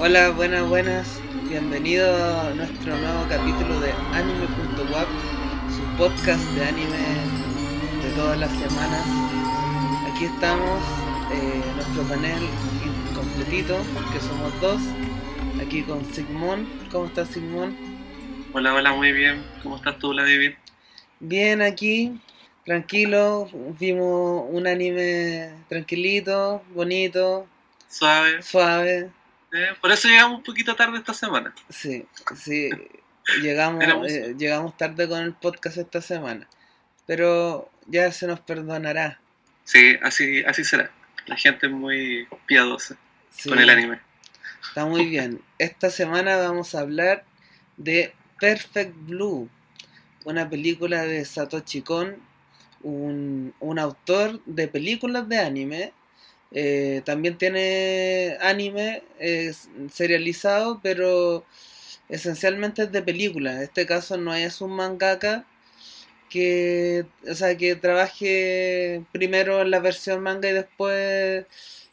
Hola, buenas, buenas. Bienvenido a nuestro nuevo capítulo de anime.wap, su podcast de anime de todas las semanas. Aquí estamos, eh, nuestro panel completito, porque somos dos. Aquí con Sigmund. ¿Cómo estás, Sigmund? Hola, hola, muy bien. ¿Cómo estás tú, David? Bien, aquí, tranquilo. Vimos un anime tranquilito, bonito, Suave. suave. Eh, por eso llegamos un poquito tarde esta semana. Sí, sí. Llegamos, eh, llegamos tarde con el podcast esta semana. Pero ya se nos perdonará. Sí, así, así será. La gente es muy piadosa Sí, con el anime. Está muy bien. Esta semana vamos a hablar de Perfect Blue, una película de Satoshi Kon, un, un autor de películas de anime. Eh, también tiene anime eh, serializado, pero esencialmente es de películas. En este caso no es un mangaka que, o sea, que trabaje primero en la versión manga y después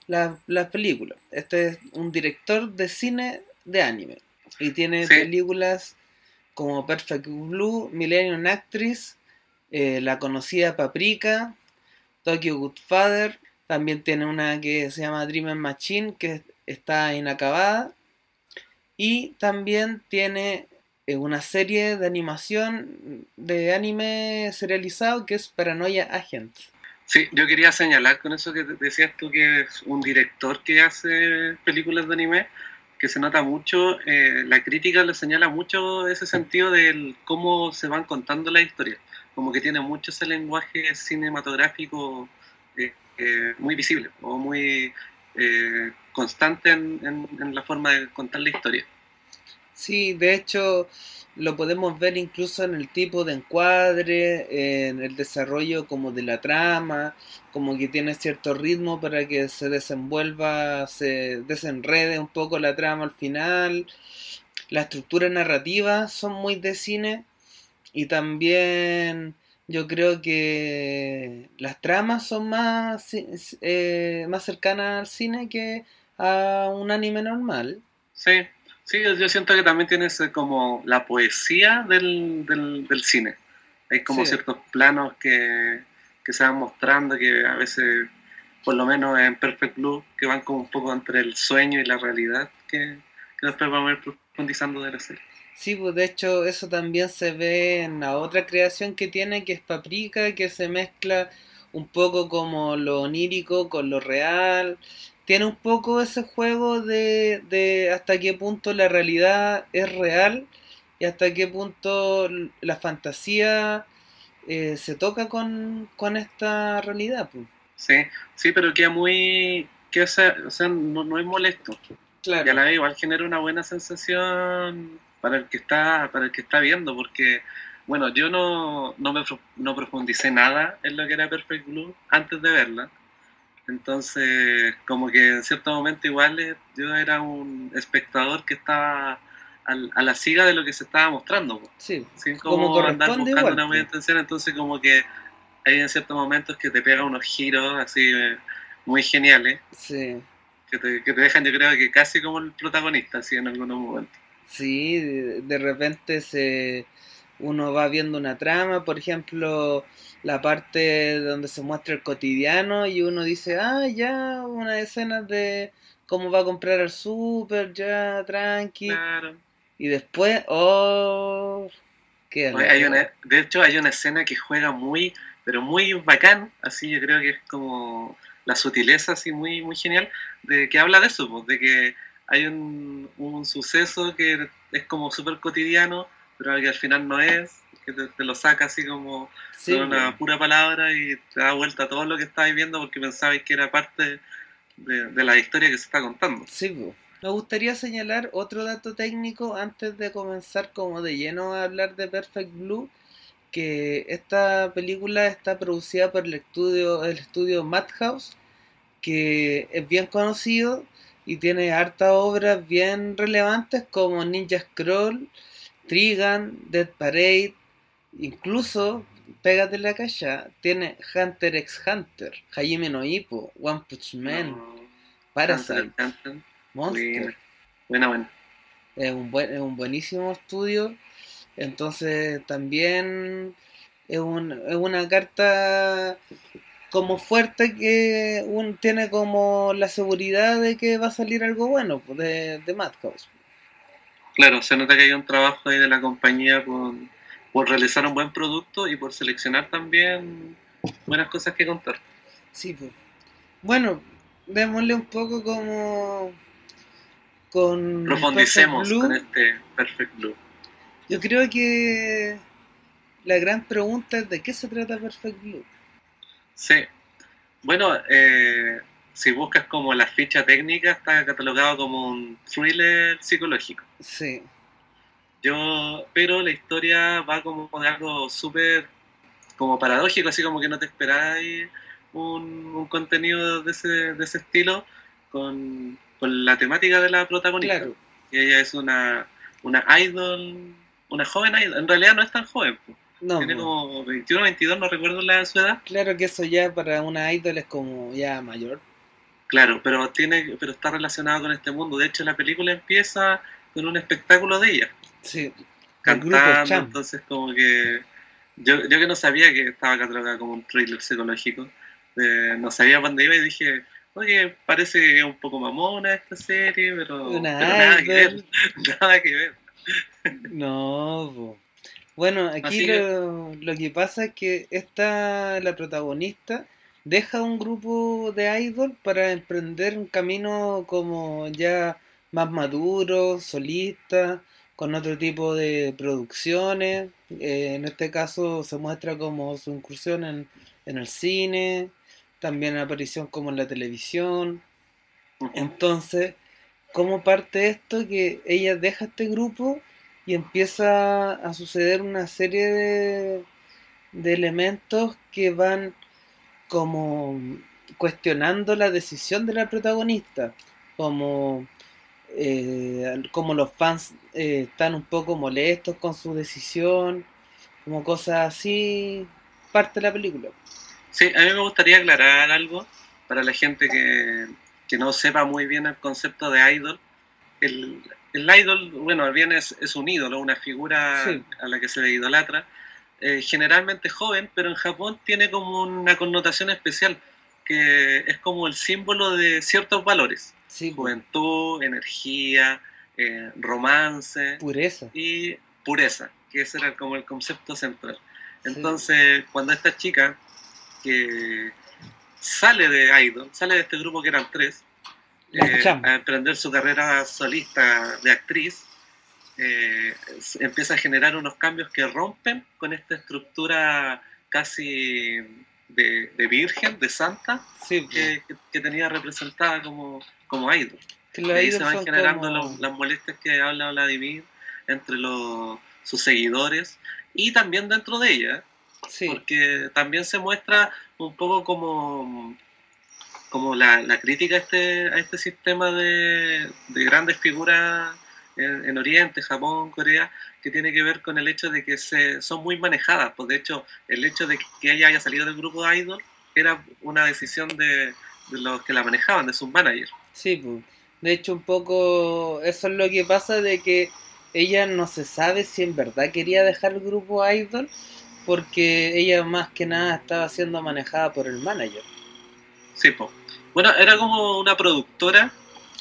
la- las películas. Este es un director de cine de anime y tiene Sí. películas como Perfect Blue, Millennium Actress, eh, la conocida Paprika, Tokyo Godfather, también tiene una que se llama Dream Machine que está inacabada y también tiene eh, una serie de animación de anime serializado que es Paranoia Agent. Sí, yo quería señalar con eso que decías tú que es un director que hace películas de anime, que se nota mucho, eh, la crítica le señala mucho ese sentido del cómo se van contando las historias, como que tiene mucho ese lenguaje cinematográfico eh, muy visible o muy eh, constante en- en la forma de contar la historia. Sí, de hecho lo podemos ver incluso en el tipo de encuadre, en el desarrollo como de la trama, como que tiene cierto ritmo para que se desenvuelva, se desenrede un poco la trama al final. La estructura narrativa son muy de cine y también yo creo que las tramas son más, eh, más cercanas al cine que a un anime normal. Sí, sí, yo, yo siento que también tiene ese como la poesía del, del, del cine. Hay como Sí. ciertos planos que, que se van mostrando que a veces, por lo menos en Perfect Blue, que van como un poco entre el sueño y la realidad, que, que después vamos a ir profundizando de la serie. Sí, pues de hecho eso también se ve en la otra creación que tiene, que es Paprika, que se mezcla un poco como lo onírico con lo real. Tiene un poco ese juego de, de hasta qué punto la realidad es real y hasta qué punto la fantasía eh, se toca con, con esta realidad. Pues. Sí, sí, pero queda muy... Que, o sea, o sea, no, no es molesto. y a la vez igual genera una buena sensación para el que está para el que está viendo porque bueno yo no no me no profundicé nada en lo que era Perfect Blue antes de verla. Entonces como que en cierto momento igual eh, yo era un espectador que estaba al- a la siga de lo que se estaba mostrando po, Sí, sin Como como andar buscando igual, una buena intención entonces como que hay en ciertos momentos que te pega unos giros así eh, muy geniales. Sí. que te, que te dejan yo creo que casi como el protagonista así en algunos momentos Sí, de, de repente se uno va viendo una trama, por ejemplo, la parte donde se muestra el cotidiano y uno dice, ah, ya, una escena de cómo va a comprar al súper, ya, tranqui. claro Y después, oh, qué Oye, hay una, de hecho, hay una escena que juega muy, pero muy bacán, así yo creo que es como la sutileza así muy, muy genial, de que habla de eso, pues, de que hay un, un suceso que es como súper cotidiano, pero que al final no es, que te, te lo saca así como Sí, con una pura palabra y te da vuelta a todo lo que estabais viendo porque pensabais que era parte de, de la historia que se está contando. Sí, po. Me gustaría señalar otro dato técnico antes de comenzar como de lleno a hablar de Perfect Blue, que esta película está producida por el estudio, el estudio Madhouse, que es bien conocido y tiene hartas obras bien relevantes como Ninja Scroll, Trigun, Dead Parade, incluso, pégate la calle, tiene Hunter x Hunter, Hajime no Ippo, One Punch Man, No, Parasite, Hunter Monster. Buena, buena. Es un, buen, es un buenísimo estudio. Entonces también es, un, es una carta como fuerte que un, tiene como la seguridad de que va a salir algo bueno de, de Madhouse. Claro, se nota que hay un trabajo ahí de la compañía por, por realizar un buen producto y por seleccionar también buenas cosas que contar. Sí, pues. Bueno, démosle un poco como con profundicemos con este Perfect Blue. Yo creo que la gran pregunta es de qué se trata Perfect Blue. Sí. Bueno, eh, si buscas como la ficha técnica, está catalogado como un thriller psicológico. Sí. Yo, pero la historia va como de algo súper como paradójico, así como que no te esperáis un, contenido de ese, de ese estilo con, la temática de la protagonista. Claro. Y ella es una, una idol, una joven idol. En realidad no es tan joven. Tiene como 21 22, no recuerdo la su edad. Claro que eso ya para una idol es como ya mayor. Claro, pero tiene pero está relacionado con este mundo. De hecho, la película empieza con un espectáculo de ella. Sí. Cantando, entonces como que yo, yo que no sabía que estaba catalogada como un thriller psicológico, eh, no sabía dónde iba y dije, oye, parece que es un poco mamona esta serie, pero, nada que ver. nada que ver. No, bueno, aquí lo, lo, que pasa es que esta, la protagonista, deja un grupo de idol para emprender un camino como ya más maduro, solista, con otro tipo de producciones. Eh, en este caso se muestra como su incursión en, en el cine, también aparición como en la televisión. Entonces, ¿cómo parte esto? Que ella deja este grupo y empieza a suceder una serie de, elementos que van como cuestionando la decisión de la protagonista, como, eh, como los fans eh, están un poco molestos con su decisión, como cosas así, parte de la película. Sí, a mí me gustaría aclarar algo para la gente que, que no sepa muy bien el concepto de idol. El, el idol, bueno, bien es, es un ídolo, una figura a la que se le idolatra, eh, generalmente joven, pero en Japón tiene como una connotación especial, que es como el símbolo de ciertos valores. Juventud, energía, eh, romance. Pureza. Y pureza, que ese era como el concepto central. Entonces, cuando esta chica que sale de Idol, sale de este grupo que eran tres, eh, a emprender su carrera solista de actriz, eh, empieza a generar unos cambios que rompen con esta estructura casi de, virgen, de santa, que, tenía representada como, como idol. y ahí se van generando las molestias que habla Vladimir entre los, sus seguidores y también dentro de ella, porque también se muestra un poco como como la, la crítica a este, a este sistema de, de grandes figuras en, Oriente, Japón, Corea, que tiene que ver con el hecho de que se, son muy manejadas. Pues de hecho, el hecho de que ella haya salido del grupo de Idol era una decisión de, de los que la manejaban, de sus managers. Sí, pues. De hecho, un poco eso es lo que pasa de que ella no se sabe si en verdad quería dejar el grupo Idol porque ella más que nada estaba siendo manejada por el manager. Sí, pues. Bueno, era como una productora.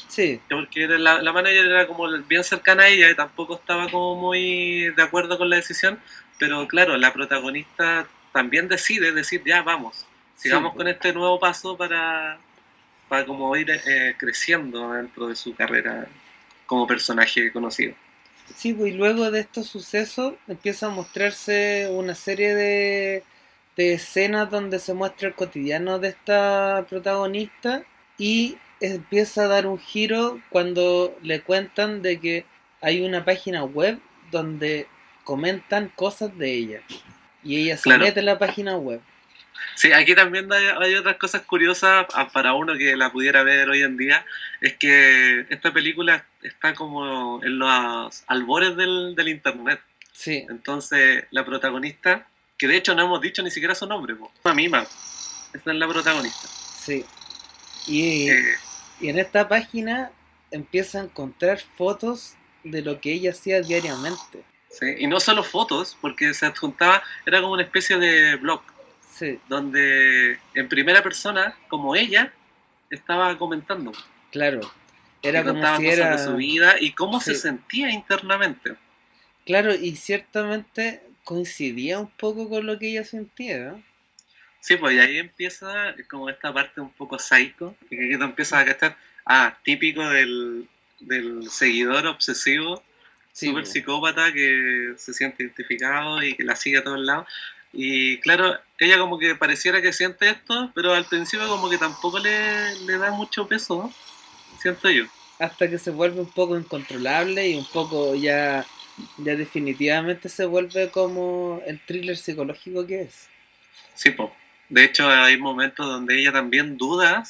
Sí. Porque la, la manager era como bien cercana a ella y tampoco estaba como muy de acuerdo con la decisión. Pero claro, la protagonista también decide decir, ya vamos, sigamos con este nuevo paso para, para como ir eh, creciendo dentro de su carrera como personaje conocido. Sí, pues y luego de estos sucesos empieza a mostrarse una serie de de escenas donde se muestra el cotidiano de esta protagonista y empieza a dar un giro cuando le cuentan de que hay una página web donde comentan cosas de ella y ella se mete en la página web. Sí, aquí también hay, otras cosas curiosas ah, para uno que la pudiera ver hoy en día. Es que esta película está como en los albores del, del internet. Sí. Entonces, la protagonista que de hecho no hemos dicho ni siquiera su nombre, una mima. Esa es la protagonista. Sí. Y, eh. y en esta página empieza a encontrar fotos de lo que ella hacía diariamente. Sí, y no solo fotos, porque se adjuntaba, era como una especie de blog, sí. donde en primera persona, como ella, estaba comentando. Claro, era como si era... de su vida y cómo se sentía internamente. Claro, y ciertamente coincidía un poco con lo que ella sentía. Sí, pues y ahí empieza como esta parte un poco psycho, que aquí te empiezas a gastar, ah, típico del, seguidor obsesivo, súper pues. psicópata que se siente identificado y que la sigue a todos lados. Y claro, ella como que pareciera que siente esto, pero al principio como que tampoco le, le da mucho peso, siento yo. Hasta que se vuelve un poco incontrolable y un poco ya ya definitivamente se vuelve como el thriller psicológico que es. Sí, pues. De hecho, hay momentos donde ella también duda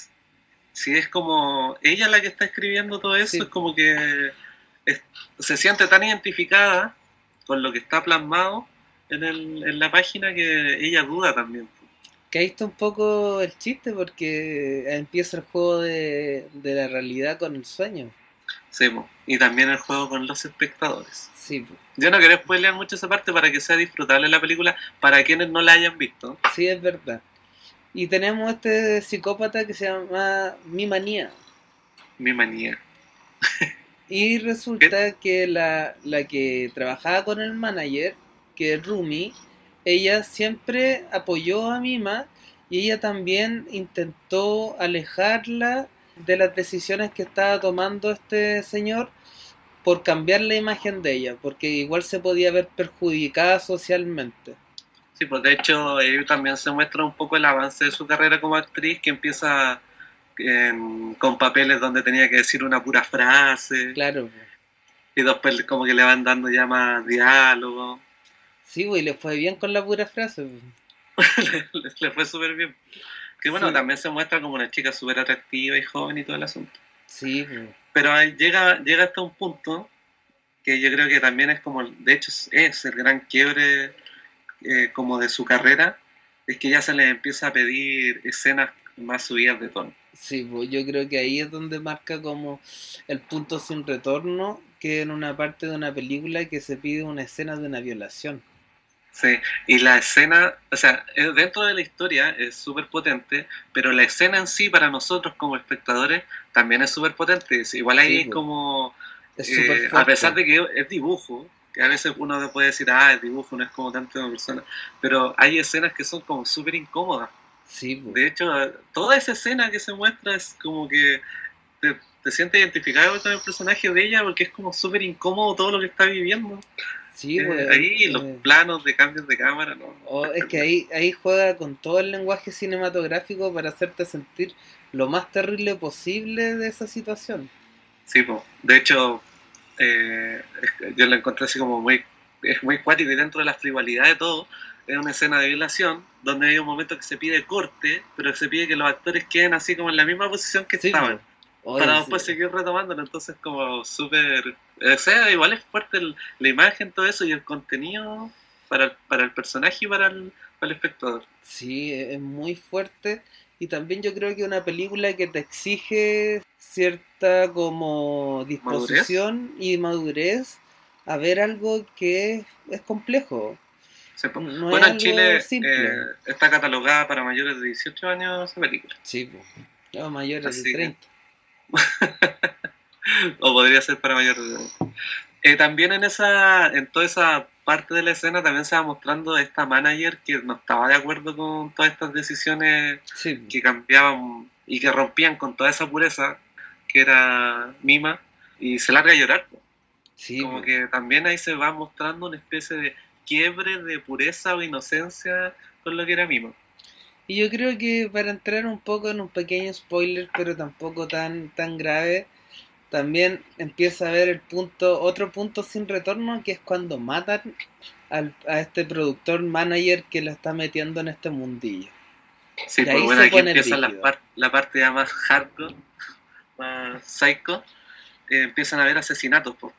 si es como ella la que está escribiendo todo eso, es como que se siente tan identificada con lo que está plasmado en, el, en la página que ella duda también. Que ahí está un poco el chiste porque empieza el juego de, de la realidad con el sueño. Sí, y también el juego con los espectadores. Yo no quiero spoilear mucho esa parte para que sea disfrutable la película para quienes no la hayan visto. Sí, es verdad. Y tenemos este psicópata que se llama Mi Manía. Mi Manía. y resulta que la, la que trabajaba con el manager, que es Rumi, ella siempre apoyó a Mima y ella también intentó alejarla de las decisiones que estaba tomando este señor por cambiar la imagen de ella, porque igual se podía ver perjudicada socialmente. Sí, pues de hecho ahí también se muestra un poco el avance de su carrera como actriz, que empieza con papeles donde tenía que decir una pura frase. Claro. Y después como que le van dando ya más diálogo. Sí, güey, le fue bien con la pura frase. le, fue súper bien. Que bueno, también se muestra como una chica súper atractiva y joven y todo el asunto. Sí, pero llega, llega hasta un punto que yo creo que también es como, de hecho es el gran quiebre eh, como de su carrera, es que ya se le empieza a pedir escenas más subidas de tono. Sí, pues yo creo que ahí es donde marca como el punto sin retorno, que en una parte de una película que se pide una escena de una violación. Sí, y la escena, o sea, dentro de la historia es súper potente, pero la escena en sí para nosotros como espectadores también es súper potente. Igual ahí es como, eh, a pesar de que es dibujo, que a veces uno puede decir, ah, es dibujo, no es como tanto una persona, pero hay escenas que son como súper incómodas. Sí, De hecho, toda esa escena que se muestra es como que te, te sientes identificado con el personaje de ella porque es como súper incómodo todo lo que está viviendo. Sí, eh, ahí los eh, planos de cambios de cámara, ¿no? Oh, es que ahí, ahí juega con todo el lenguaje cinematográfico para hacerte sentir lo más terrible posible de esa situación. Sí, pues, de hecho, eh, yo lo encontré así como muy, es muy cuático y dentro de la frivolidad de todo, es una escena de violación donde hay un momento que se pide corte, pero se pide que los actores queden así como en la misma posición que estaban para después seguir retomándolo, entonces como súper... O sea, igual es fuerte la imagen, todo eso y el contenido para el, para el personaje y para el, para el espectador. Sí, es muy fuerte y también yo creo que una película que te exige cierta como disposición y madurez a ver algo que es, complejo. bueno, en Chile eh, está catalogada para mayores de 18 años esa película. Sí, mayores de 30. o podría ser para mayor eh, también en esa en toda esa parte de la escena también se va mostrando esta manager que no estaba de acuerdo con todas estas decisiones que cambiaban y que rompían con toda esa pureza que era Mima y se larga a llorar como que también ahí se va mostrando una especie de quiebre de pureza o inocencia con lo que era Mima y yo creo que para entrar un poco en un pequeño spoiler, pero tampoco tan, tan grave, también empieza a ver el punto, otro punto sin retorno, que es cuando matan al, a este productor manager que lo está metiendo en este mundillo. Sí, pues bueno, aquí empieza la, la, parte ya más hardcore, más psycho, eh, empiezan a haber asesinatos. Pues.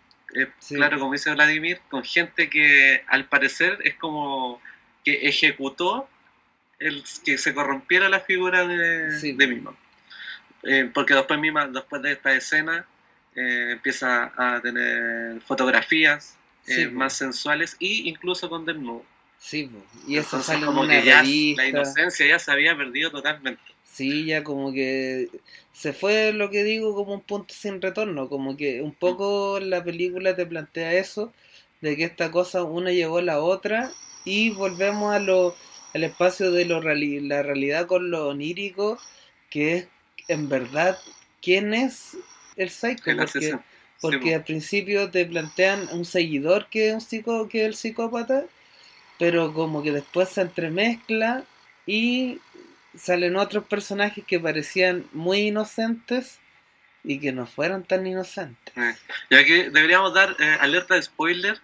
Claro, como dice Vladimir, con gente que al parecer es como que ejecutó el que se corrompiera la figura de, Mima. Eh, porque después Mima, después de esta escena, eh, empieza a tener fotografías eh, más sensuales e incluso con desnudo. Sí, y eso sale como que ya la inocencia ya se había perdido totalmente. Sí, ya como que se fue lo que digo como un punto sin retorno, como que un poco la película te plantea eso, de que esta cosa una llegó a la otra y volvemos a lo, al espacio de lo la realidad con lo onírico, que es en verdad quién es el psycho, porque, porque al principio te plantean un seguidor que es un psico, que es el psicópata, pero como que después se entremezcla y salen otros personajes que parecían muy inocentes y que no fueron tan inocentes. Eh, ya que deberíamos dar eh, alerta de spoiler.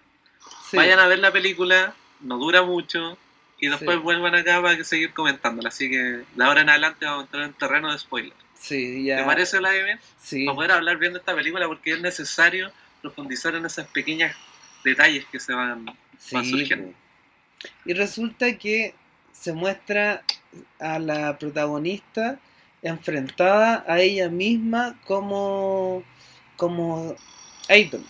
Vayan a ver la película, no dura mucho, y después vuelvan acá para seguir comentándola. Así que de ahora en adelante vamos a entrar en terreno de spoiler. Sí, ya. ¿Te parece, Vladimir? Sí. Para poder hablar bien de esta película porque es necesario profundizar en esos pequeños detalles que se van, van surgiendo. Y resulta que se muestra a la protagonista enfrentada a ella misma como como idol.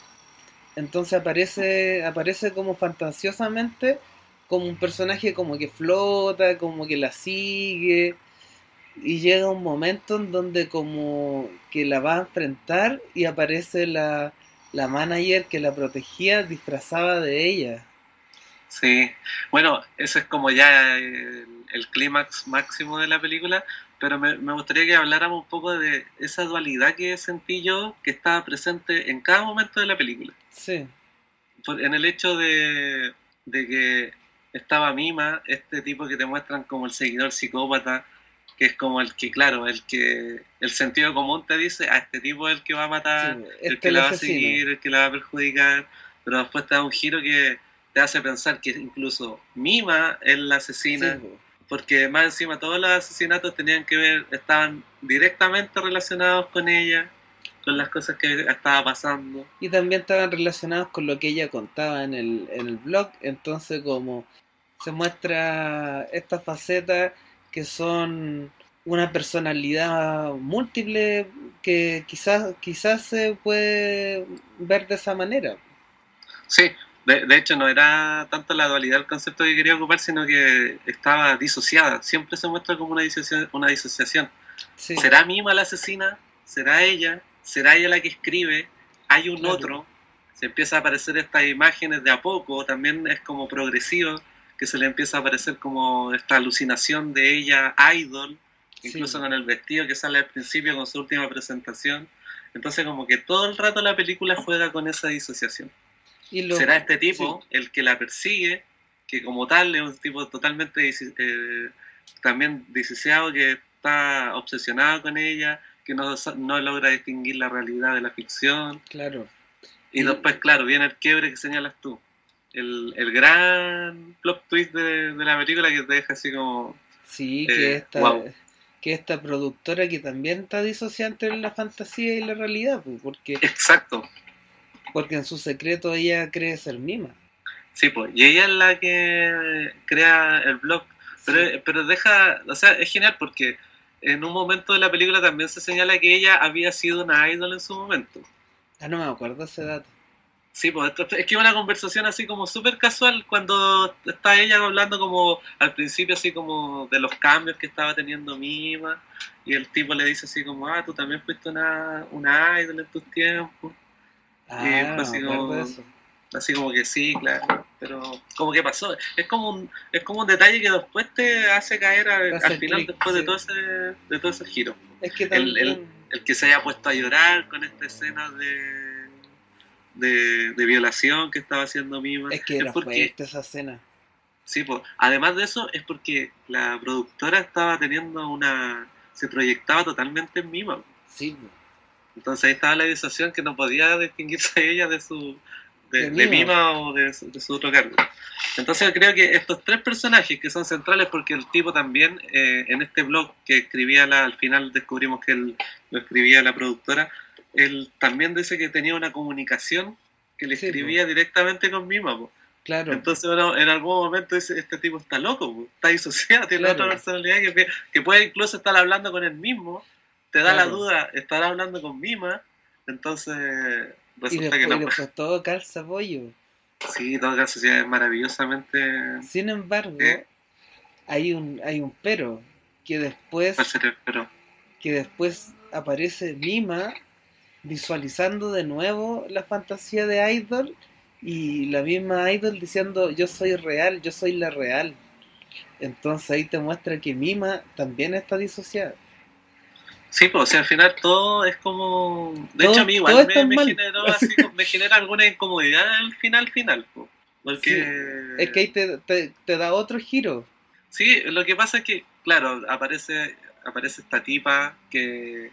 Entonces aparece aparece como fantasiosamente como un personaje como que flota, como que la sigue y llega un momento en donde como que la va a enfrentar y aparece la, la manager que la protegía disfrazada de ella. Sí, bueno, ese es como ya el, clímax máximo de la película, pero me, gustaría que habláramos un poco de esa dualidad que sentí yo que estaba presente en cada momento de la película. Sí. En el hecho de, de que estaba Mima, este tipo que te muestran como el seguidor psicópata, que es como el que, claro, el que el sentido común te dice, a este tipo es el que va a matar, el que la va a seguir, el que la va a perjudicar, pero después te da un giro que te hace pensar que incluso Mima es la asesina, porque más encima todos los asesinatos tenían que ver, estaban directamente relacionados con ella, con las cosas que estaba pasando. Y también estaban relacionados con lo que ella contaba en el, en el blog, entonces como se muestra esta faceta que son una personalidad múltiple que quizás quizás se puede ver de esa manera. Sí, de, hecho no era tanto la dualidad el concepto que quería ocupar, sino que estaba disociada. Siempre se muestra como una disociación. Una disociación. ¿Será Mima la asesina? ¿Será ella? ¿Será ella la que escribe? ¿Hay un otro? Se empieza a aparecer estas imágenes de a poco, también es como progresivo que se le empieza a aparecer como esta alucinación de ella idol, incluso con el vestido que sale al principio con su última presentación. Entonces como que todo el rato la película juega con esa disociación. ¿Y Será este tipo el que la persigue, que como tal es un tipo totalmente eh, también disociado, que está obsesionado con ella, que no, no logra distinguir la realidad de la ficción. Claro. Y, y después, claro, viene el quiebre que señalas tú el, el gran plot twist de, la película que te deja así como... Sí, que, eh, esta, que esta productora que también está disociada entre la fantasía y la realidad, pues, porque... Exacto. Porque en su secreto ella cree ser Mima. Sí, pues, y ella es la que crea el blog, pero, pero deja, o sea, es genial porque en un momento de la película también se señala que ella había sido una idol en su momento. Ah, no me acuerdo ese dato. Sí, pues es que una conversación así como súper casual cuando está ella hablando como al principio así como de los cambios que estaba teniendo Mima y el tipo le dice así como, ah, tú también fuiste una, una idol en tus tiempos. Ah, y así, como, así como que sí, claro, pero como que pasó. Es como un, es como un detalle que después te hace caer al, final después de, todo ese, de todo ese giro. Es que el, el, el que se haya puesto a llorar con esta escena de de, violación que estaba haciendo Mima. Es que era porque, esa escena. Sí, pues, además de eso es porque la productora estaba teniendo una... se proyectaba totalmente en Mima. Sí. Entonces ahí estaba la disociación que no podía distinguirse ella de su... De, Mima o de su, otro cargo. Entonces creo que estos tres personajes que son centrales porque el tipo también eh, en este blog que escribía la, al final descubrimos que él, lo escribía la productora, él también dice que tenía una comunicación que le escribía directamente con Mima. Claro. Entonces, bueno, en algún momento dice, este tipo está loco, está disociado, tiene otra personalidad que, que, puede incluso estar hablando con él mismo, te da la duda, estará hablando con Mima, Entonces, resulta que no. Y después todo calza pollo. Sí, todo calza es maravillosamente. Sin embargo, hay un hay un pero que después pero? que después aparece Lima visualizando de nuevo la fantasía de Idol y la misma Idol diciendo yo soy real, yo soy la real. Entonces ahí te muestra que Mima también está disociada. Sí, pues, o sea, al final todo es como... De hecho, a mí igual me, generó así, me genera alguna incomodidad al final, final, porque... es que ahí te, te, da otro giro. Sí, lo que pasa es que, claro, aparece, aparece esta tipa que,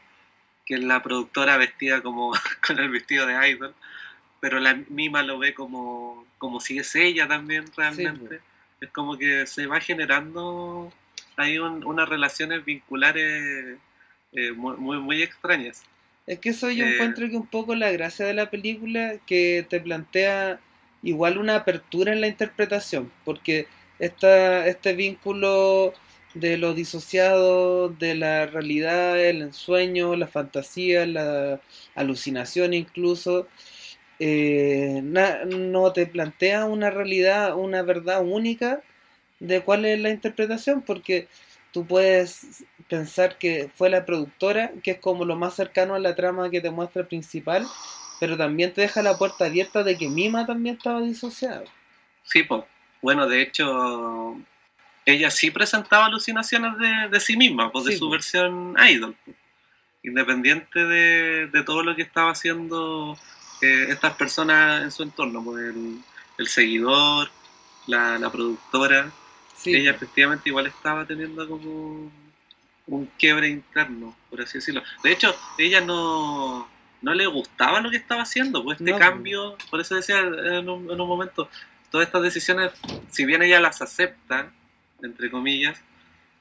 que es la productora vestida como con el vestido de idol, pero la mima lo ve como, como si es ella también realmente. es como que se va generando ahí unas relaciones vinculares eh, muy, muy, extrañas. Es que eso yo eh, encuentro que un poco la gracia de la película que te plantea igual una apertura en la interpretación, porque esta, este vínculo de lo disociado de la realidad, el ensueño, la fantasía, la alucinación incluso, eh, no te plantea una realidad, una verdad única de cuál es la interpretación, porque tú puedes pensar que fue la productora, que es como lo más cercano a la trama que te muestra el principal, pero también te deja la puerta abierta de que Mima también estaba disociada. Sí, pues. Bueno, de hecho, ella sí presentaba alucinaciones de, sí misma, pues de su versión idol. Independiente de, todo lo que estaba haciendo eh, estas personas en su entorno, pues el, seguidor, la, la productora, ella efectivamente igual estaba teniendo como un quiebre interno, por así decirlo. De hecho, ella no, no le gustaba lo que estaba haciendo, pues este cambio, por eso decía en un, momento, todas estas decisiones, si bien ella las acepta, entre comillas,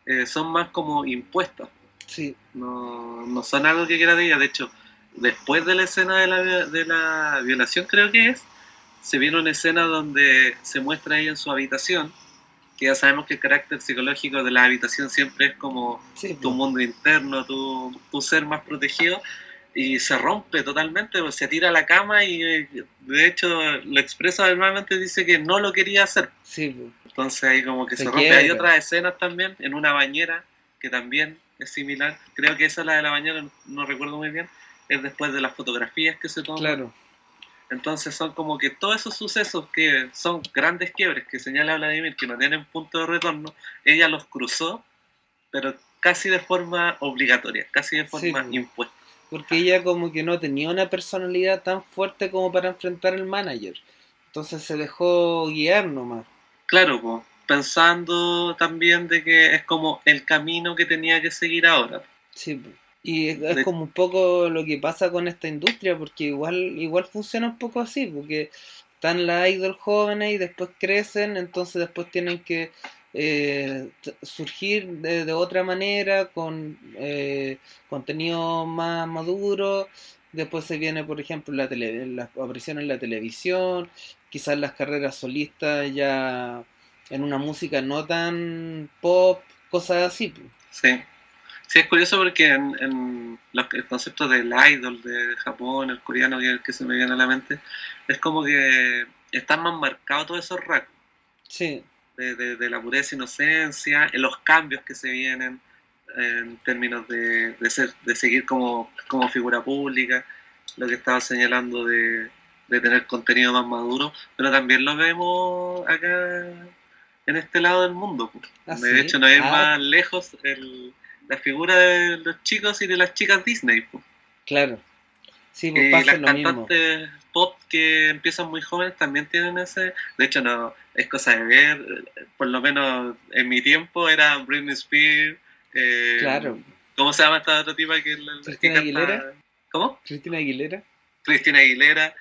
eh, son más como impuestas. Sí. No, no son algo que quiera de ella. De hecho, después de la escena de la, de la violación, creo que es, se viene una escena donde se muestra ella en su habitación que ya sabemos que el carácter psicológico de la habitación siempre es como tu mundo interno, tu, tu, ser más protegido, y se rompe totalmente, pues, se tira a la cama y de hecho lo expresa verbalmente, dice que no lo quería hacer. Entonces ahí como que se, rompe. Hay otras escenas también en una bañera que también es similar, creo que esa es la de la bañera, no recuerdo muy bien, es después de las fotografías que se toman. Claro entonces son como que todos esos sucesos que son grandes quiebres que señala Vladimir que no tienen punto de retorno, ella los cruzó, pero casi de forma obligatoria, casi de forma impuesta. Porque ella como que no tenía una personalidad tan fuerte como para enfrentar al manager. Entonces se dejó guiar nomás. Claro, pensando también de que es como el camino que tenía que seguir ahora. Sí, y es, como un poco lo que pasa con esta industria, porque igual, igual funciona un poco así, porque están las idol jóvenes y después crecen, entonces después tienen que eh, surgir de, otra manera, con eh, contenido más maduro. Después se viene, por ejemplo, la, tele, la aparición en la televisión, quizás las carreras solistas ya en una música no tan pop, cosas así. Sí. Sí, es curioso porque en, los, el concepto del idol de Japón, el coreano, que, que se me viene a la mente, es como que están más marcados todos esos rasgos. Sí. De, la pureza, inocencia, en los cambios que se vienen en términos de, ser, de seguir como, como figura pública, lo que estaba señalando de, tener contenido más maduro, pero también lo vemos acá en este lado del mundo. Ah, de hecho, no es ah. más lejos el la figura de los chicos y de las chicas Disney. Claro. Sí, pues pasa las cantantes pop que empiezan muy jóvenes también tienen ese. De hecho, no es cosa de ver. Por lo menos en mi tiempo era Britney Spears. Eh, claro. ¿Cómo se llama esta otra tipa que, Cristina Aguilera? ¿Cómo? Cristina Aguilera. Cristina Aguilera.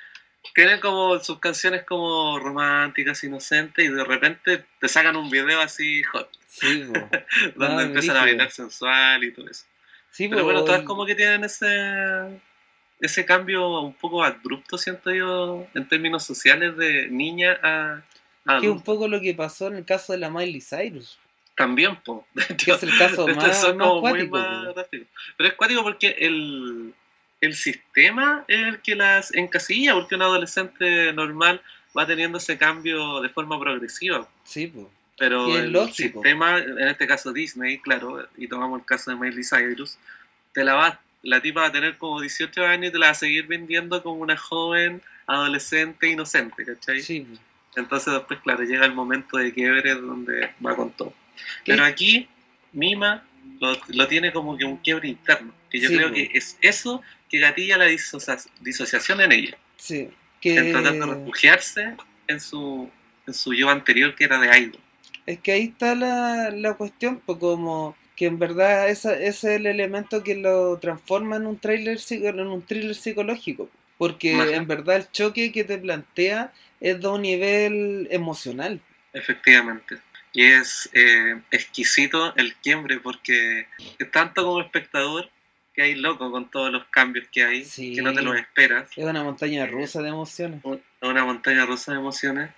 Tienen como sus canciones como románticas, inocentes, y de repente te sacan un video así hot. Sí, donde empiezan a bailar sensual y todo eso. Sí, Pero bueno, todas como que tienen ese ese cambio un poco abrupto, siento yo, en términos sociales de niña a... a que es un poco lo que pasó en el caso de la Miley Cyrus. También, po. que es el caso más, más, cuático, Pero es cuático porque el, el sistema es el que las encasilla, porque un adolescente normal va teniendo ese cambio de forma progresiva. Sí, pues. Pero el sistema, en este caso Disney, claro, y tomamos el caso de Miley Cyrus, te la va, la tipa va a tener como 18 años y te la va a seguir vendiendo como una joven adolescente inocente, ¿cachai? Sí. Entonces después, claro, llega el momento de quiebre donde va con todo. Pero aquí, Mima lo, tiene como que un quiebre interno, que yo creo que es eso que gatilla la disociación en ella. Sí. Que... En tratar de refugiarse en su, en su yo anterior que era de idol. Es que ahí está la, la cuestión, pues como que en verdad ese, es el elemento que lo transforma en un thriller, en un thriller psicológico. Porque en verdad el choque que te plantea es de un nivel emocional. Efectivamente. Y es eh, exquisito el quiebre porque tanto como espectador que hay loco con todos los cambios que hay, que no te los esperas. Es una montaña rusa de emociones. Una montaña rusa de emociones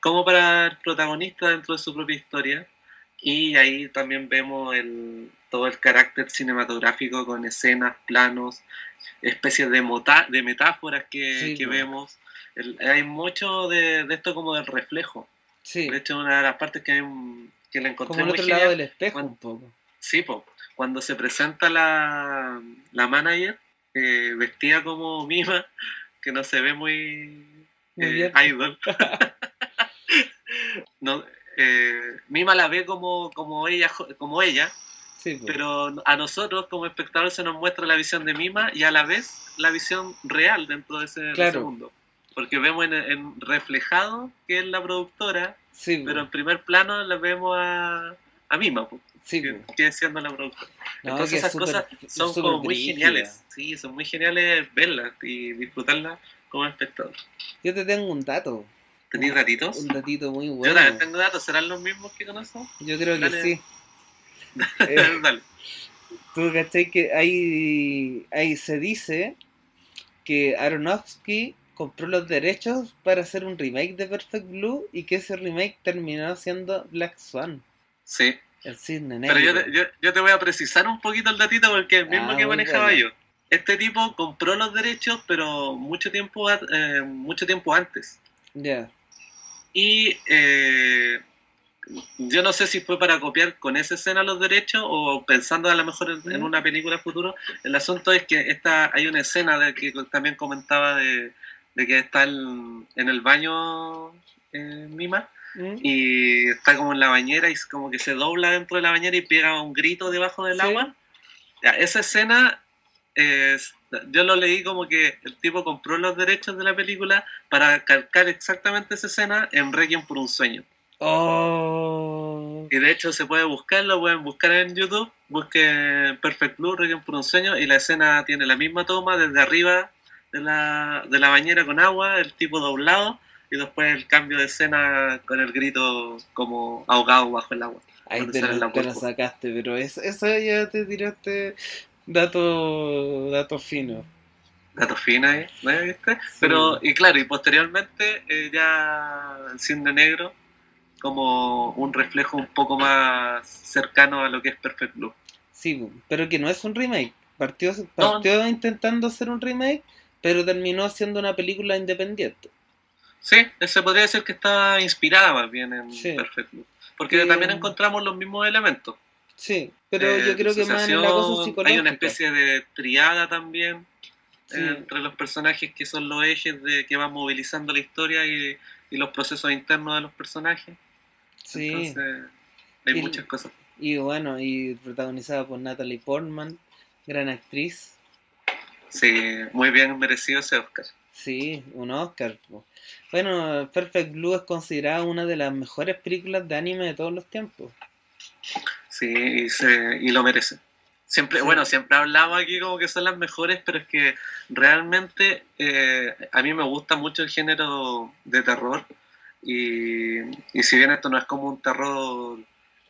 como para el protagonista dentro de su propia historia. Y ahí también vemos el, todo el carácter cinematográfico con escenas, planos, especies de, de metáforas que, vemos. hay mucho de, esto como del reflejo. Sí. De hecho, una de las partes que, que le encontré como el otro lado del espejo un poco. Sí, cuando se presenta la, la manager, eh, vestida como Mima, que no se ve muy, eh, idol. no, eh, Mima la ve como, como ella, como ella pero a nosotros como espectadores se nos muestra la visión de Mima y a la vez la visión real dentro de ese, mundo. Porque vemos en, reflejado que es la productora, pero en primer plano la vemos a, a Mima, que, es siendo la productora. Entonces esas cosas son como muy geniales, sí, son muy geniales verlas y disfrutarlas como espectador. Yo te tengo un dato. ¿Tenéis datitos? Un datito muy bueno. Yo también tengo datos, ¿serán los mismos que conozco? Yo creo que sí. Eh, Dale. Tú cachai que ahí, ahí se dice que Aronofsky compró los derechos para hacer un remake de Perfect Blue y que ese remake terminó siendo Black Swan. Sí. El cisne negro. Pero yo te, yo, yo te voy a precisar un poquito el datito porque es el mismo ah, que manejaba yo. Este tipo compró los derechos, pero mucho tiempo, eh, mucho tiempo antes. Ya. Y eh, yo no sé si fue para copiar con esa escena los derechos o pensando a lo mejor en, una película futuro. El asunto es que esta, hay una escena de que también comentaba de, que está en el baño eh, Mima y está como en la bañera y como que se dobla dentro de la bañera y pega un grito debajo del agua. esa escena yo lo leí como que el tipo compró los derechos de la película para calcar exactamente esa escena en Requiem por un sueño. Oh. Y de hecho se puede buscar, lo pueden buscar en YouTube, busquen Perfect Blue, Requiem por un sueño, y la escena tiene la misma toma desde arriba de la, de la bañera con agua, el tipo doblado, y después el cambio de escena con el grito como ahogado bajo el agua. Ahí te lo, sacaste, pero eso, eso ya te tiraste dato, dato fino. Dato fino ahí, ¿no viste? Pero, y claro, y posteriormente eh, ya el cine negro como un reflejo un poco más cercano a lo que es Perfect Blue. Sí, pero que no es un remake. Partió, partió intentando hacer un remake, pero terminó siendo una película independiente. Sí, ese podría ser que está inspirada más bien en Perfect Blue. Porque también encontramos los mismos elementos. Sí, pero yo eh, creo que más en la cosa psicológica. Hay una especie de triada también entre los personajes que son los ejes de que van movilizando la historia y, los procesos internos de los personajes. Sí. Entonces, hay muchas cosas. Y bueno, y protagonizada por Natalie Portman, gran actriz. Sí, muy bien merecido ese Oscar. Sí, un Oscar. Bueno, Perfect Blue es considerada una de las mejores películas de anime de todos los tiempos. Sí, y, se, y lo merece. Siempre, bueno, siempre hablamos aquí como que son las mejores, pero es que realmente eh, a mí me gusta mucho el género de terror. Y, y si bien esto no es como un terror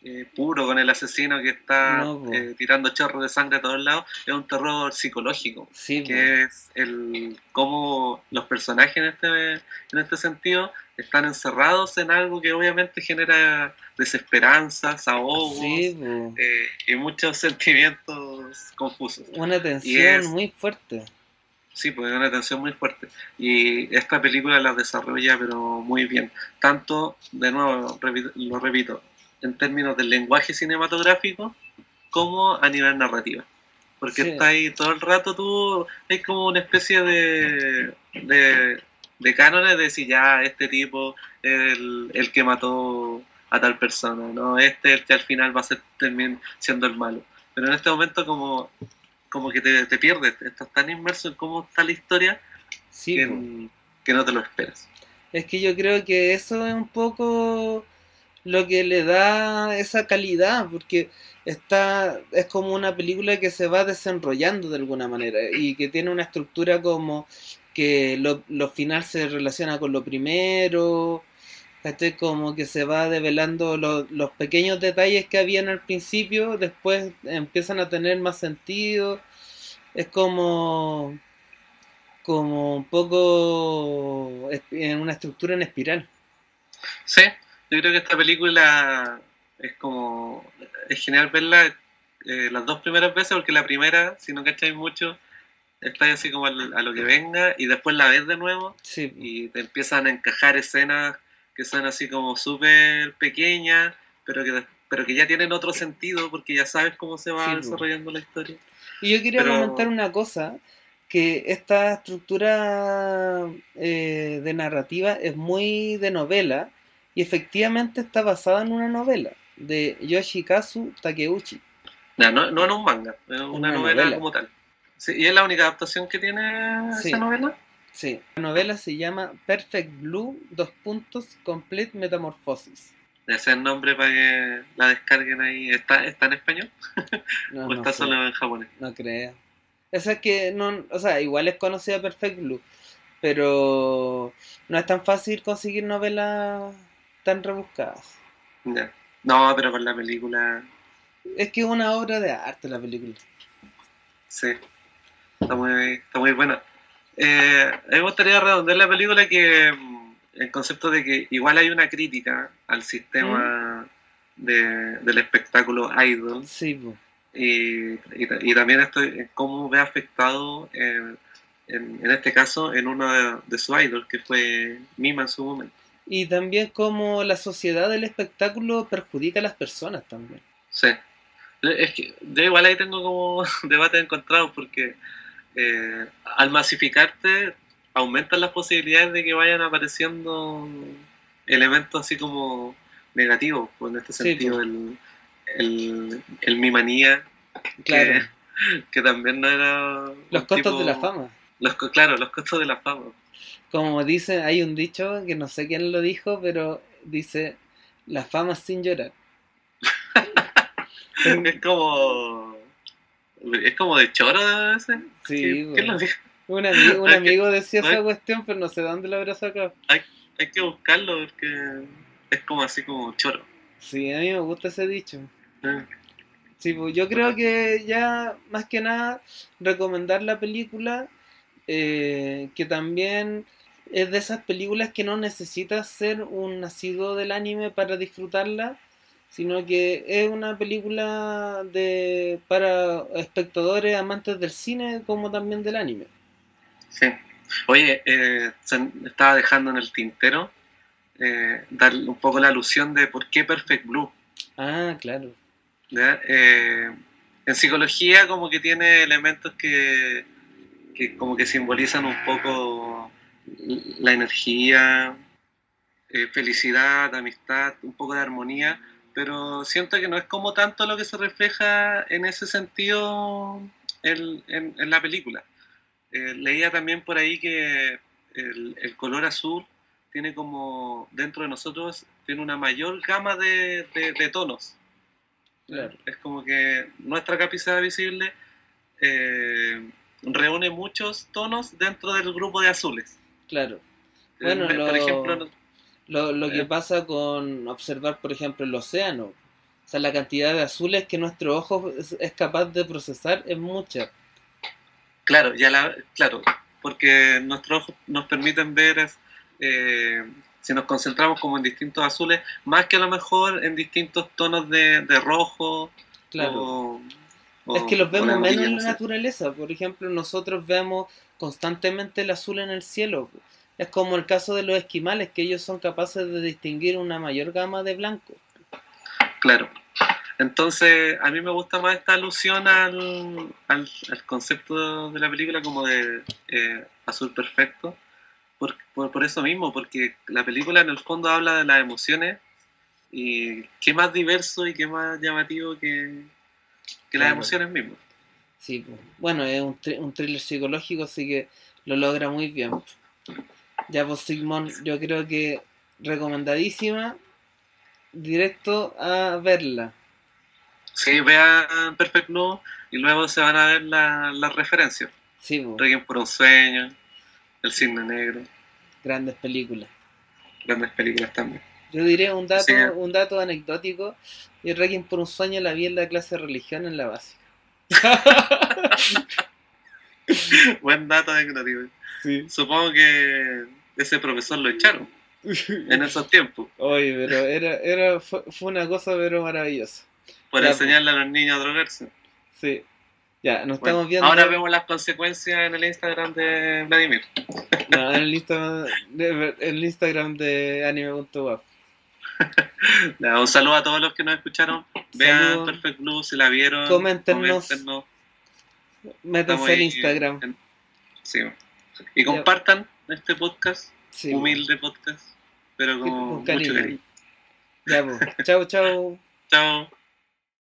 eh, puro con el asesino que está eh, tirando chorros de sangre a todos lados, es un terror psicológico, que es el cómo los personajes en este, en este sentido están encerrados en algo que obviamente genera desesperanza, ahogos eh, y muchos sentimientos confusos. Una tensión muy fuerte. Sí, pues es una tensión muy fuerte. Y esta película la desarrolla, pero muy bien. Tanto, de nuevo, lo repito, en términos del lenguaje cinematográfico, como a nivel narrativa. Porque está ahí todo el rato tú, es como una especie de, de, de cánones de decir ya este tipo es el, que mató a tal persona, ¿no? Este es el que al final va a ser también siendo el malo. Pero en este momento como, como que te, te pierdes, estás tan inmerso en cómo está la historia que, que no te lo esperas. Es que yo creo que eso es un poco lo que le da esa calidad, porque está es como una película que se va desenrollando de alguna manera y que tiene una estructura como que lo, lo final se relaciona con lo primero, este como que se va develando los pequeños detalles que habían al principio, después empiezan a tener más sentido, es como como un poco en una estructura en espiral. Sí, yo creo que esta película es como. Es genial verla eh, las dos primeras veces, porque la primera, si no cacháis mucho, estás así como a lo que venga, y después la ves de nuevo, y te empiezan a encajar escenas que son así como súper pequeñas, pero que, pero que ya tienen otro sentido, porque ya sabes cómo se va desarrollando la historia. Y yo quería comentar una cosa que esta estructura eh, de narrativa es muy de novela y efectivamente está basada en una novela de Yoshikazu Takeuchi. No, no, no en un manga, es una, novela, como tal. ¿Y es la única adaptación que tiene esa novela? Sí, la novela se llama Perfect Blue, dos puntos, Complete Metamorphosis. Ese es el nombre para que la descarguen ahí. ¿Está, está en español? ¿O está solo en japonés? No creo. Esa es que, no, o sea, igual es conocida Perfect Blue, pero no es tan fácil conseguir novelas tan rebuscadas. No, pero con la película. Es que es una obra de arte la película. Sí, está muy, está muy buena. Eh, a mí me gustaría redondear la película que mm, el concepto de que igual hay una crítica al sistema mm. del espectáculo idol. Sí, y, y, también esto, cómo ve afectado en, en, este caso en uno de, de sus idols, que fue Mima en su momento y también cómo la sociedad del espectáculo perjudica a las personas también. Sí. Es que yo igual ahí tengo como debate encontrado porque eh, al masificarte aumentan las posibilidades de que vayan apareciendo elementos así como negativos, pues en este sentido pues. el, el, el, mi manía, claro. que, también no era... Los costos de la fama. Los, claro, los costos de la fama como dice, hay un dicho que no sé quién lo dijo, pero dice, la fama sin llorar. es como... Es como de choro. Sí, ¿Quién lo dijo? Un amigo, un amigo decía esa cuestión, pero no sé dónde lo habrá sacado. Hay, hay que buscarlo porque es como así como choro. Sí, a mí me gusta ese dicho. Sí, pues yo creo que ya más que nada recomendar la película, eh, que también es de esas películas que no necesitas ser un nacido del anime para disfrutarla, sino que es una película de para espectadores amantes del cine como también del anime. Sí. Oye, eh, estaba dejando en el tintero eh, dar un poco la alusión de por qué Perfect Blue. Ah, claro. Eh, en psicología como que tiene elementos que, que como que simbolizan un poco la energía, eh, felicidad, amistad, un poco de armonía, pero siento que no es como tanto lo que se refleja en ese sentido en, en, la película. Eh, leía también por ahí que el, el, color azul tiene como, dentro de nosotros, tiene una mayor gama de, de, tonos. Es como que nuestra capacidad visible eh, reúne muchos tonos dentro del grupo de azules. Claro. Bueno, lo, por ejemplo, lo, lo que eh. pasa con observar, por ejemplo, el océano. O sea, la cantidad de azules que nuestro ojo es, capaz de procesar es mucha. Claro, ya la, claro, porque nuestros ojos nos permiten ver, eh, si nos concentramos como en distintos azules, más que a lo mejor en distintos tonos de, rojo. Claro. Es que los vemos menos en la naturaleza. Por ejemplo, nosotros vemos constantemente el azul en el cielo. Es como el caso de los esquimales, que ellos son capaces de distinguir una mayor gama de blanco. Claro. Entonces, a mí me gusta más esta alusión al, al, concepto de la película como de eh, azul perfecto, por, por, eso mismo, porque la película en el fondo habla de las emociones y qué más diverso y qué más llamativo que, que las emociones mismas. Sí, bueno, es un, un thriller psicológico, así que lo logra muy bien. Ya, pues Sigmund, yo creo que recomendadísima, directo a verla. Sí, vean Perfect Blue y luego se van a ver las referencias. Sí, pues. por un sueño, El Cisne Negro. Grandes películas. Grandes películas también. Yo diré un dato, un dato anecdótico. Y Requiem por un sueño la vi en la clase de religión en la básica. Buen dato anecdótico. Sí. Supongo que ese profesor lo echaron en esos tiempos. Oye, pero era, era, fue, una cosa pero maravillosa. Por enseñarle a los niños a drogarse. Sí. Ya, nos estamos viendo. Ahora vemos las consecuencias en el Instagram de Vladimir. No, en el Instagram de, el Instagram de anime.wap. un saludo a todos los que nos escucharon. Vean Perfect Blue si la vieron. Coméntenos. Métanse en Instagram. sí. Y compartan este podcast. Humilde podcast. Pero con, mucho cariño. Ya, pues. chao, chao. Chao.